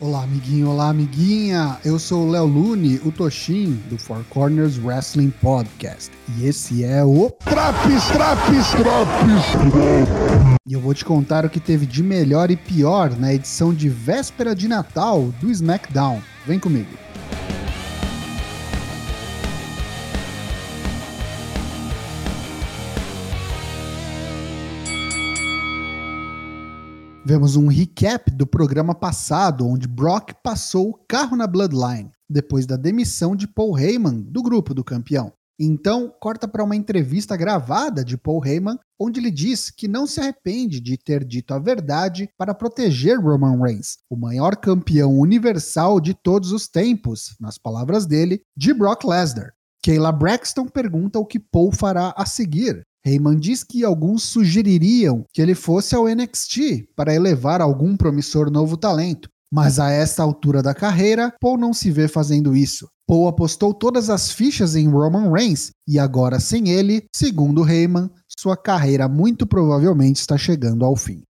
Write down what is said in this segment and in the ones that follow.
Olá, amiguinho, olá, amiguinha. Eu sou o Léo Lune, o Toshin, do Four Corners Wrestling Podcast. E esse é o Traps, Traps, Traps. E eu vou te contar o que teve de melhor e pior na edição de véspera de Natal do SmackDown. Vem comigo. Vemos um recap do programa passado, onde Brock passou o carro na Bloodline, depois da demissão de Paul Heyman do grupo do campeão. Então, corta para uma entrevista gravada de Paul Heyman, onde ele diz que não se arrepende de ter dito a verdade para proteger Roman Reigns, o maior campeão universal de todos os tempos, nas palavras dele, de Brock Lesnar. Kayla Braxton pergunta o que Paul fará a seguir, Heyman diz que alguns sugeririam que ele fosse ao NXT para elevar algum promissor novo talento, mas a esta altura da carreira, Paul não se vê fazendo isso. Paul apostou todas as fichas em Roman Reigns e agora sem ele, segundo Heyman, sua carreira muito provavelmente está chegando ao fim.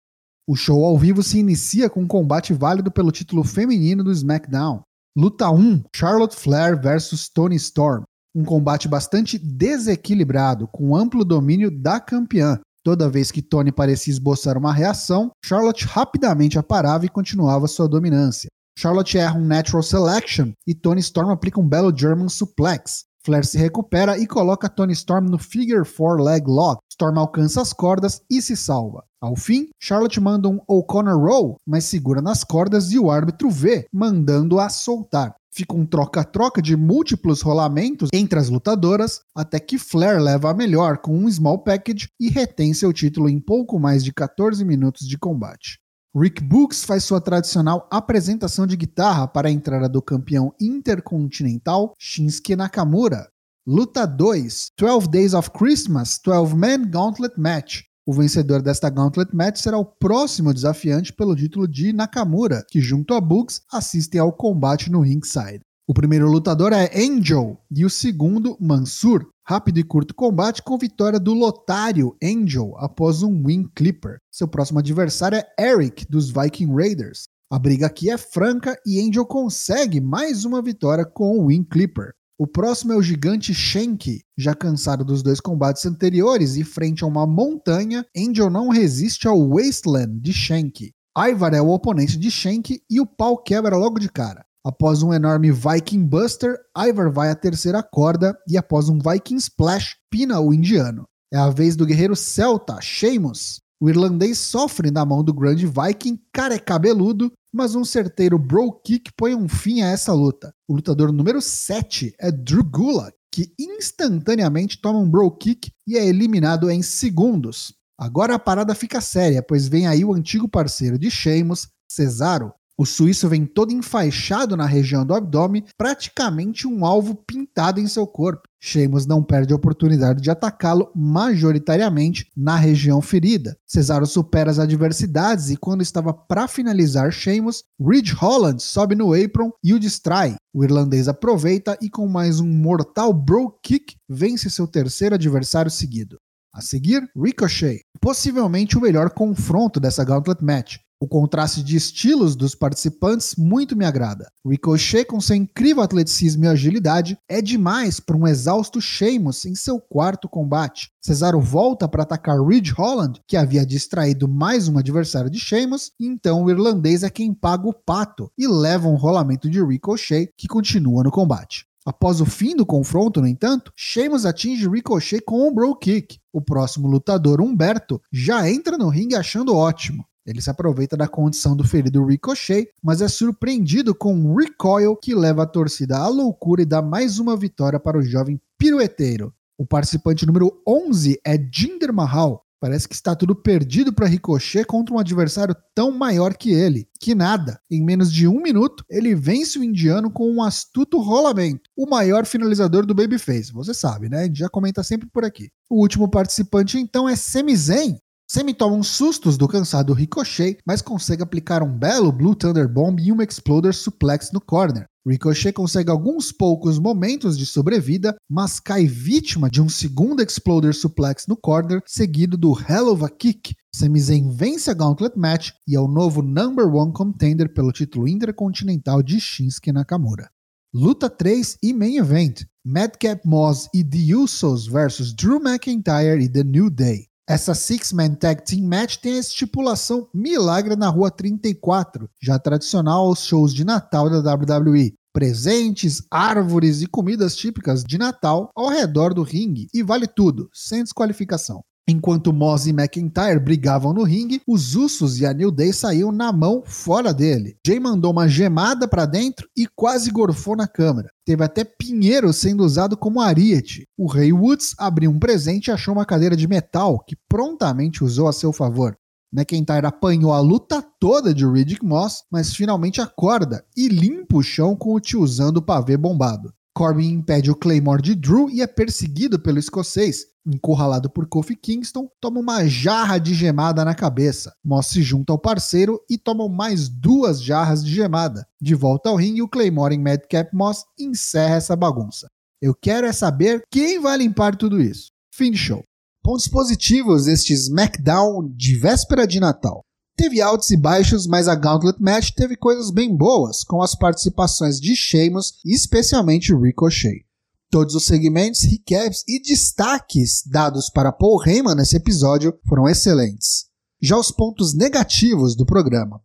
O show ao vivo se inicia com um combate válido pelo título feminino do SmackDown. Luta 1: Charlotte Flair versus Tony Storm um combate bastante desequilibrado, com amplo domínio da campeã. Toda vez que Tony parecia esboçar uma reação, Charlotte rapidamente a parava e continuava sua dominância. Charlotte erra um Natural Selection e Tony Storm aplica um belo German Suplex. Flair se recupera e coloca Tony Storm no Figure 4 Leg Lock. Storm alcança as cordas e se salva. Ao fim, Charlotte manda um O'Connor Roll, mas segura nas cordas e o árbitro vê, mandando-a soltar. Fica um troca-troca de múltiplos rolamentos entre as lutadoras, até que Flair leva a melhor com um small package e retém seu título em pouco mais de 14 minutos de combate. Rick Books faz sua tradicional apresentação de guitarra para a entrada do campeão intercontinental Shinsuke Nakamura. Luta 2: 12 Days of Christmas 12 Man Gauntlet Match. O vencedor desta Gauntlet Match será o próximo desafiante pelo título de Nakamura, que junto a Bugs assistem ao combate no ringside. O primeiro lutador é Angel e o segundo Mansur. Rápido e curto combate com vitória do lotário Angel após um Wing Clipper. Seu próximo adversário é Eric dos Viking Raiders. A briga aqui é franca e Angel consegue mais uma vitória com o Wing Clipper. O próximo é o gigante Shank. Já cansado dos dois combates anteriores e frente a uma montanha, Angel não resiste ao Wasteland de Shank. Ivar é o oponente de Shank e o pau quebra logo de cara. Após um enorme Viking Buster, Ivar vai à terceira corda e após um Viking Splash, pina o indiano. É a vez do guerreiro celta, Sheamus. O irlandês sofre na mão do grande Viking carecabeludo mas um certeiro bro kick põe um fim a essa luta. O lutador número 7 é Drew Gulak, que instantaneamente toma um bro kick e é eliminado em segundos. Agora a parada fica séria, pois vem aí o antigo parceiro de Sheamus, Cesaro, o suíço vem todo enfaixado na região do abdômen, praticamente um alvo pintado em seu corpo. Sheamus não perde a oportunidade de atacá-lo majoritariamente na região ferida. Cesaro supera as adversidades e quando estava para finalizar Sheamus, Ridge Holland sobe no apron e o distrai. O irlandês aproveita e com mais um mortal bro kick vence seu terceiro adversário seguido. A seguir, Ricochet, possivelmente o melhor confronto dessa Gauntlet Match. O contraste de estilos dos participantes muito me agrada. Ricochet, com seu incrível atleticismo e agilidade, é demais para um exausto Sheamus em seu quarto combate. Cesaro volta para atacar Ridge Holland, que havia distraído mais um adversário de Sheamus, então o irlandês é quem paga o pato e leva um rolamento de Ricochet, que continua no combate. Após o fim do confronto, no entanto, Sheamus atinge Ricochet com um Bro Kick. O próximo lutador, Humberto, já entra no ringue achando ótimo. Ele se aproveita da condição do ferido Ricochet, mas é surpreendido com um recoil que leva a torcida à loucura e dá mais uma vitória para o jovem pirueteiro. O participante número 11 é Jinder Mahal. Parece que está tudo perdido para Ricochet contra um adversário tão maior que ele. Que nada. Em menos de um minuto, ele vence o indiano com um astuto rolamento. O maior finalizador do Babyface. Você sabe, né? A gente já comenta sempre por aqui. O último participante, então, é Sami Zayn. Semi toma uns sustos do cansado Ricochet, mas consegue aplicar um belo Blue Thunder Bomb e um Exploder Suplex no corner. Ricochet consegue alguns poucos momentos de sobrevida, mas cai vítima de um segundo Exploder Suplex no corner, seguido do Hell of a Kick. Sami Zayn vence a Gauntlet Match e é o novo number one contender pelo título intercontinental de Shinsuke Nakamura. Luta 3 e Main Event: Madcap Moss e The Usos versus Drew McIntyre e The New Day. Essa Six-Man Tag Team Match tem a estipulação Milagre na Rua 34, já tradicional aos shows de Natal da WWE. Presentes, árvores e comidas típicas de Natal ao redor do ringue e vale tudo, sem desqualificação. Enquanto Moz e McIntyre brigavam no ringue, os Usos e a New Day saíam na mão fora dele. Jay mandou uma gemada para dentro e quase gorfou na câmera. Teve até Pinheiro sendo usado como ariete. O Rei Woods abriu um presente e achou uma cadeira de metal que prontamente usou a seu favor. McIntyre apanhou a luta toda de Riddick Moss, mas finalmente acorda e limpa o chão com o tio usando o pavê bombado. Corbin impede o Claymore de Drew e é perseguido pelo escocês. Encurralado por Kofi Kingston, toma uma jarra de gemada na cabeça. Moss se junta ao parceiro e toma mais duas jarras de gemada. De volta ao ringue, o Claymore em Madcap Moss encerra essa bagunça. Eu quero é saber quem vai limpar tudo isso. Fim de show. Pontos positivos deste SmackDown de véspera de Natal. Teve altos e baixos, mas a Gauntlet Match teve coisas bem boas, com as participações de Sheamus e especialmente Ricochet. Todos os segmentos, recaps e destaques dados para Paul Heyman nesse episódio foram excelentes. Já os pontos negativos do programa.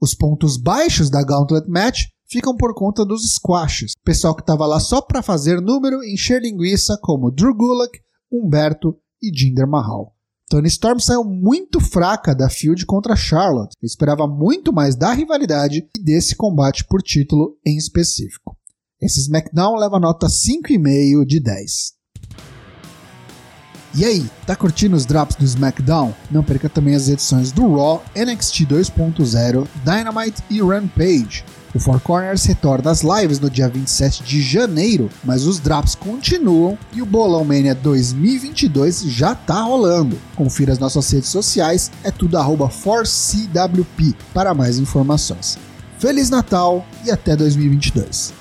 Os pontos baixos da Gauntlet Match ficam por conta dos squashes. Pessoal que estava lá só para fazer número e encher linguiça, como Drew Gulak, Humberto e Jinder Mahal. Tony Storm saiu muito fraca da feud contra Charlotte. Eu esperava muito mais da rivalidade e desse combate por título em específico. Esse SmackDown leva nota 5,5 de 10. E aí, tá curtindo os drops do SmackDown? Não perca também as edições do Raw, NXT 2.0, Dynamite e Rampage. O Four Corners retorna às lives no dia 27 de janeiro, mas os drops continuam e o Bolão Mania 2022 já tá rolando. Confira as nossas redes sociais, é tudo arroba 4CWP para mais informações. Feliz Natal e até 2022!